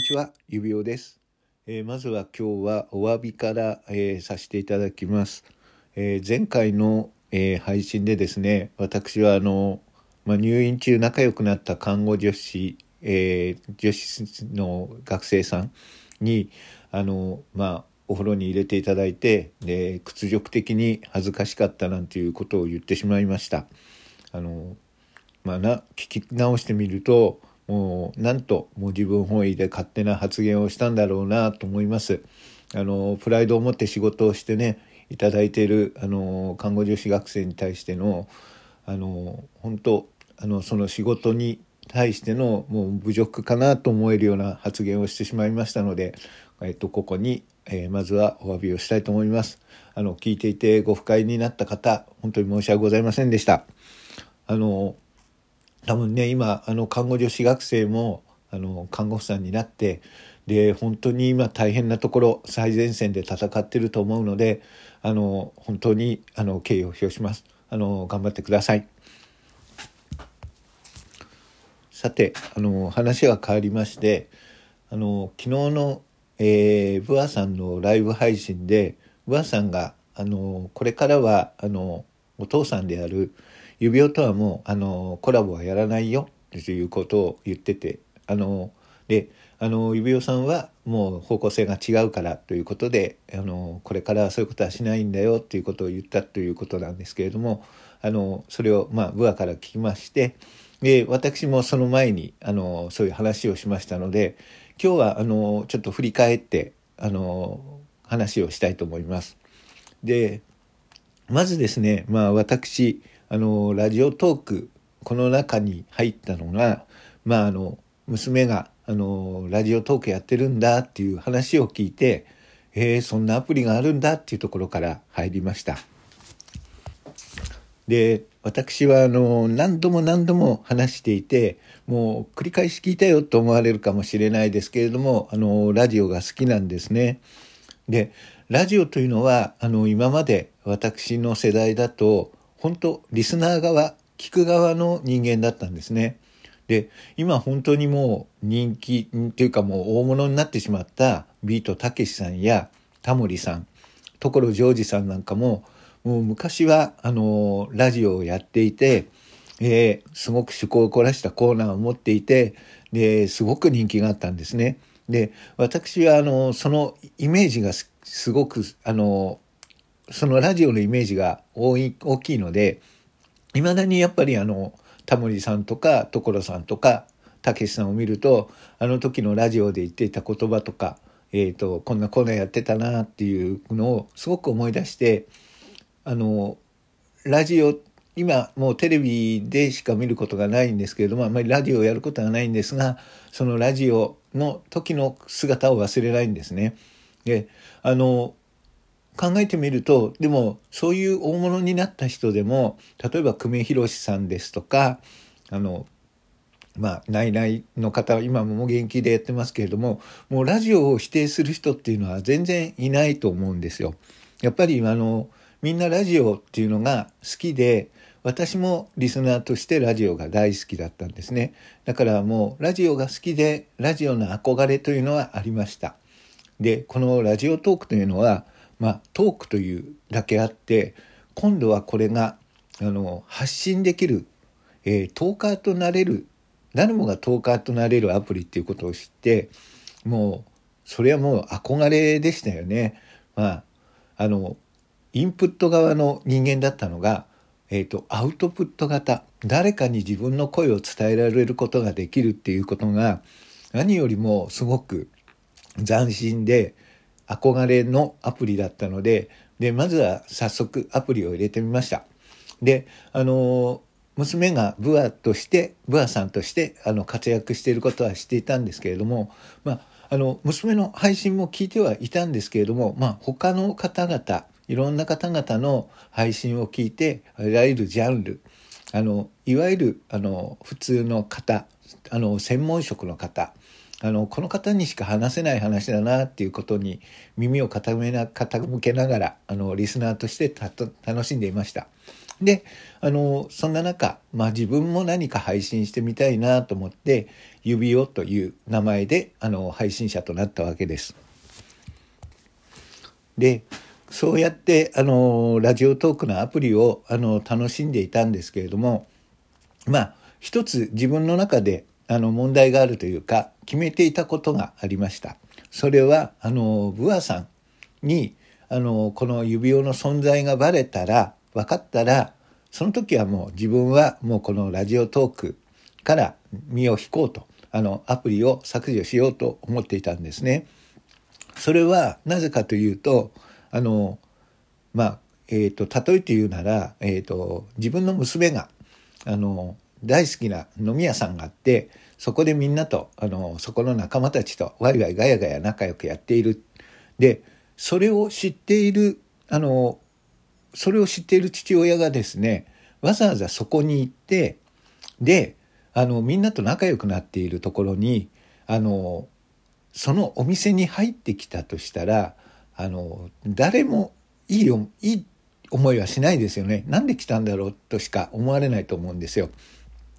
にちは、指輪です。えーまずは今日はお詫びから、えーさせていただきます。えー前回の、えー配信でですね、私はあの、まあ、入院中仲良くなった看護助手、えー女子の学生さんに、あの、まあ、お風呂に入れていただいて、で、屈辱的に恥ずかしかったなんていうことを言ってしまいました。あの、まあな、聞き直してみると、もう、なんと、もう自分本位で勝手な発言をしたんだろうなと思います。あの、プライドを持って仕事をしてね、いただいている、あの、看護助手学生に対しての、あの、本当、あの、その仕事に対しての、もう侮辱かなと思えるような発言をしてしまいましたので、えっと、ここに、えーまずはお詫びをしたいと思います。あの、聞いていてご不快になった方、本当に申し訳ございませんでした。あの、多分ね今あの看護助手学生もあの看護婦さんになってで本当に今大変なところ最前線で戦ってると思うのであの本当にあの敬意を表します。あの頑張ってください。さてあの話は変わりましてあの昨日の、えー、ブアさんのライブ配信でブアさんがあのこれからはあのお父さんである指輪とはもうあのコラボはやらないよということを言っててあのであの指輪さんはもう方向性が違うからということであのこれからはそういうことはしないんだよということを言ったということなんですけれどもあのそれをまあ部下から聞きましてで私もその前にあのそういう話をしましたので今日はあのちょっと振り返ってあの話をしたいと思います。でまずですね、まあ私、あの、ラジオトーク、この中に入ったのが、まああの、娘が、あの、ラジオトークやってるんだっていう話を聞いて、えー、そんなアプリがあるんだっていうところから入りました。で、私はあの、何度も何度も話していて、もう繰り返し聞いたよと思われるかもしれないですけれども、あの、ラジオが好きなんですね。で、ラジオというのは、あの、今まで私の世代だと、本当リスナー側、聞く側の人間だったんですね。で、今本当にもう人気というかもう大物になってしまったビートたけしさんやタモリさん、所ジョージさんなんかも、もう昔は、あの、ラジオをやっていて、えーすごく趣向を凝らしたコーナーを持っていて、で、すごく人気があったんですね。で、私は、あの、そのイメージがすすごく、あの、そのラジオのイメージが多い大きいので、いまだにやっぱりあの、タモリさんとか、所さんとか、たけしさんを見ると、あの時のラジオで言っていた言葉とか、えっ、と、こんなコーナーやってたなっていうのをすごく思い出して、あの、ラジオ、今もうテレビでしか見ることがないんですけれども、あまりラジオをやることはないんですが、そのラジオの時の姿を忘れないんですね。で、あの、考えてみると、でもそういう大物になった人でも、例えば久米宏さんですとか、あの、まあ、ナイナイの方は今も元気でやってますけれども、もうラジオを否定する人っていうのは全然いないと思うんですよ。やっぱりあの、みんなラジオっていうのが好きで、私もリスナーとしてラジオが大好きだったんですね。だからもうラジオが好きで、ラジオの憧れというのはありました。で、このラジオトークというのは、まあ、トークというだけあって、今度はこれが、あの、発信できる、えートーカーとなれる、誰もがトーカーとなれるアプリっていうことを知って、もう、それはもう憧れでしたよね。まあ、あの、インプット側の人間だったのが、えっ、と、アウトプット型。誰かに自分の声を伝えられることができるっていうことが、何よりもすごく斬新で憧れのアプリだったので、で、まずは早速アプリを入れてみました。で、あの、娘がブアとして、ブアさんとしてあの活躍していることは知っていたんですけれども、まあ、あの、娘の配信も聞いてはいたんですけれども、まあ、他の方々、いろんな方々の配信を聞いて、いわゆるジャンル、あの、いわゆる、あの、普通の方、あの、専門職の方、あの、この方にしか話せない話だなっていうことに耳を傾めな傾けながら、あの、リスナーとして楽しんでいました。で、あの、そんな中、まあ自分も何か配信してみたいなと思って、指輪という名前で、あの、配信者となったわけです。で、そうやって、あの、ラジオトークのアプリを、あの、楽しんでいたんですけれども、まあ、一つ自分の中で、あの、問題があるというか、決めていたことがありました。それは、あの、ブアさんに、あの、この指輪の存在がバレたら、分かったら、その時はもう自分はもうこのラジオトークから身を引こうと、あの、アプリを削除しようと思っていたんですね。それはなぜかというと、あの、まあ、えっ、ー、と、例えて言うなら、えっ、ー、と、自分の娘が、あの、大好きな飲み屋さんがあって、そこでみんなと、あの、そこの仲間たちとワイワイガヤガヤ仲良くやっている。で、それを知っている、あの、それを知っている父親がですねわざわざそこに行ってであのみんなと仲良くなっているところにあのそのお店に入ってきたとしたらあの誰もいいいい思いはしないですよね。なんで来たんだろうとしか思われないと思うんですよ。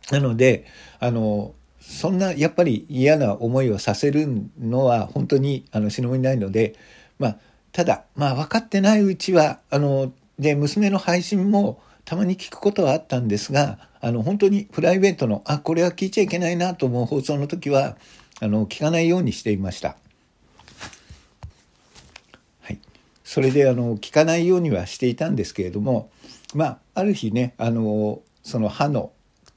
なのであのそんなやっぱり嫌な思いをさせるのは本当にあの忍びないのでまあただまあ分かってないうちはあので娘の配信もたまに聞くことはあったんですがあの本当にプライベートのあこれは聞いちゃいけないなと思う放送の時はあの聞かないようにしていました。はい、それであの聞かないようにはしていたんですけれどもまあある日ねあのその歯の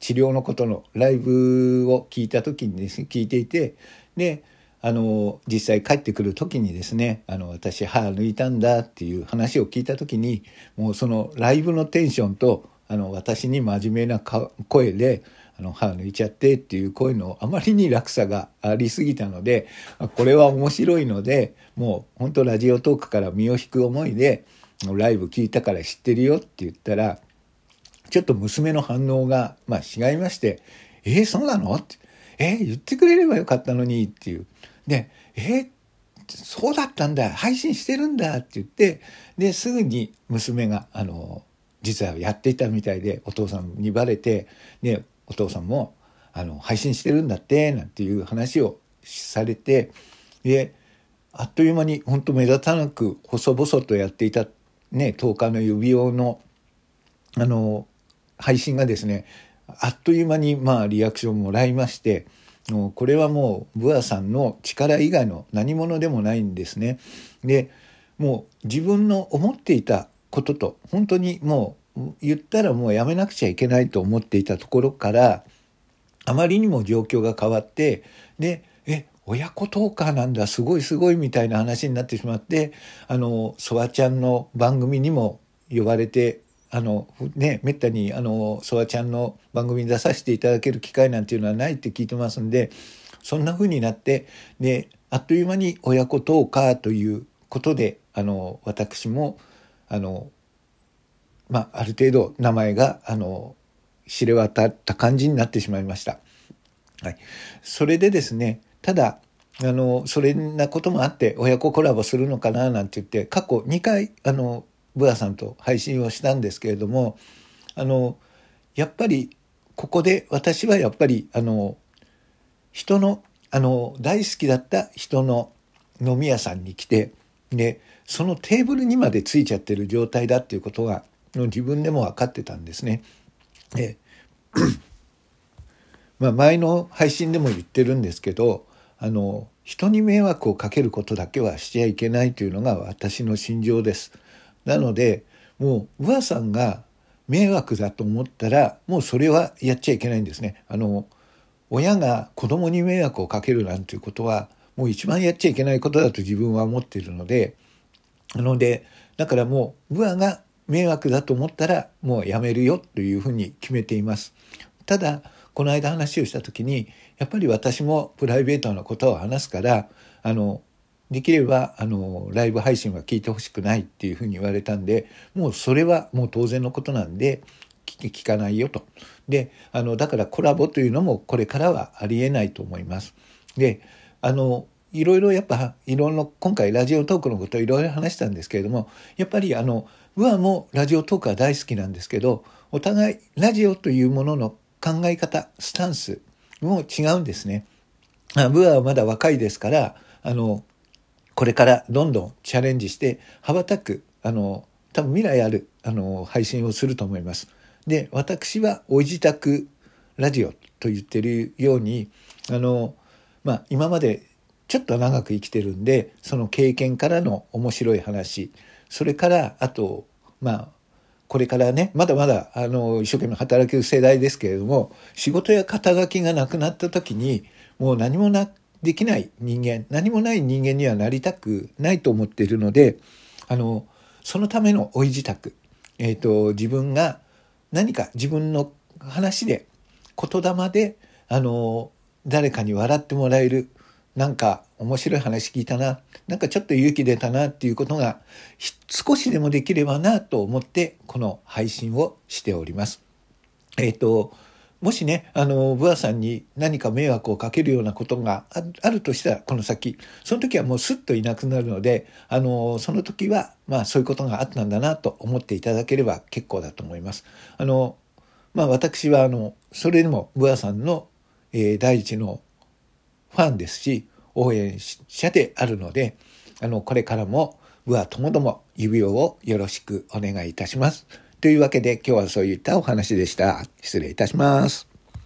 治療のことのライブを聞いた時にですね聞いていてであの実際帰ってくる時にですねあの私歯抜いたんだっていう話を聞いた時にもうそのライブのテンションとあの私に真面目な声であの歯抜いちゃってっていう声のあまりに落差がありすぎたのでこれは面白いのでもう本当ラジオトークから身を引く思いでライブ聞いたから知ってるよって言ったらちょっと娘の反応が、まあ、違いまして「えー、そうなの?」って「えー、言ってくれればよかったのに」っていうで、えそうだったんだ配信してるんだって言ってですぐに娘があの実はやっていたみたいでお父さんにバレてでお父さんもあの配信してるんだってなんていう話をされてであっという間に本当目立たなく細々とやっていたね10日の指輪のあの配信がですねあっという間にまあリアクションもらいましてもうこれはもうブアさんの力以外の何者でもないんですね。でもう自分の思っていたことと本当にもう言ったらもうやめなくちゃいけないと思っていたところからあまりにも状況が変わってでえ親子トーカーなんだすごいすごいみたいな話になってしまってあのソワちゃんの番組にも呼ばれてあのねめったにあのソワちゃんの番組に出させていただける機会なんていうのはないって聞いてますんでそんな風になってであっという間に親子トーカーということであの私もあのまあある程度名前があの知れ渡った感じになってしまいました。はい、それでですねただあのそれなこともあって親子コラボするのかななんて言って過去2回あのブアさんと配信をしたんですけれどもあのやっぱりここで私はやっぱりあの人のあの大好きだった人の飲み屋さんに来てでそのテーブルにまでついちゃってる状態だっていうことが自分でも分かってたんですね。で まあ前の配信でも言ってるんですけどあの人に迷惑をかけることだけはしちゃいけないというのが私の心情です。なのでもう上さんが迷惑だと思ったらもうそれはやっちゃいけないんですね。あの親が子供に迷惑をかけるなんていうことはもう一番やっちゃいけないことだと自分は思っているのでなのでだからもうブアが迷惑だと思ったらもうやめるよというふうに決めています。ただこの間話をした時にやっぱり私もプライベートなことを話すからあのできればあのライブ配信は聞いてほしくないっていうふうに言われたんでもうそれはもう当然のことなんで聞かないよと。であのだからコラボというのもこれからはありえないと思います。であのいろいろやっぱいろいろ今回ラジオトークのことをいろいろ話したんですけれどもやっぱりあのブアもラジオトークは大好きなんですけどお互いラジオというものの考え方スタンスも違うんですね。ブアはまだ若いですからあのこれからどんどんチャレンジして羽ばたくあの多分未来あるあの配信をすると思います。で私はお自宅ラジオと言ってるようにあの、まあ、今までちょっと長く生きてるんでその経験からの面白い話それからあとまあこれからねまだまだあの一生懸命働く世代ですけれども仕事や肩書きがなくなった時にもう何もなできない人間何もない人間にはなりたくないと思っているのであのそのためのおい自宅、えーと、自分が何か自分の話で言霊であの誰かに笑ってもらえるなんか面白い話聞いたななんかちょっと勇気出たなっていうことが少しでもできればなと思ってこの配信をしております。えっ、ー、ともしね、あの、ブアさんに何か迷惑をかけるようなことがあるとしたら、この先、その時はもうスッといなくなるので、あの、その時は、まあそういうことがあったんだなと思っていただければ結構だと思います。あの、まあ私は、あの、それでもブアさんの、えー、第一のファンですし、応援者であるので、あの、これからも、ブアともども指輪をよろしくお願いいたします。というわけで今日はそういったお話でした。失礼いたします。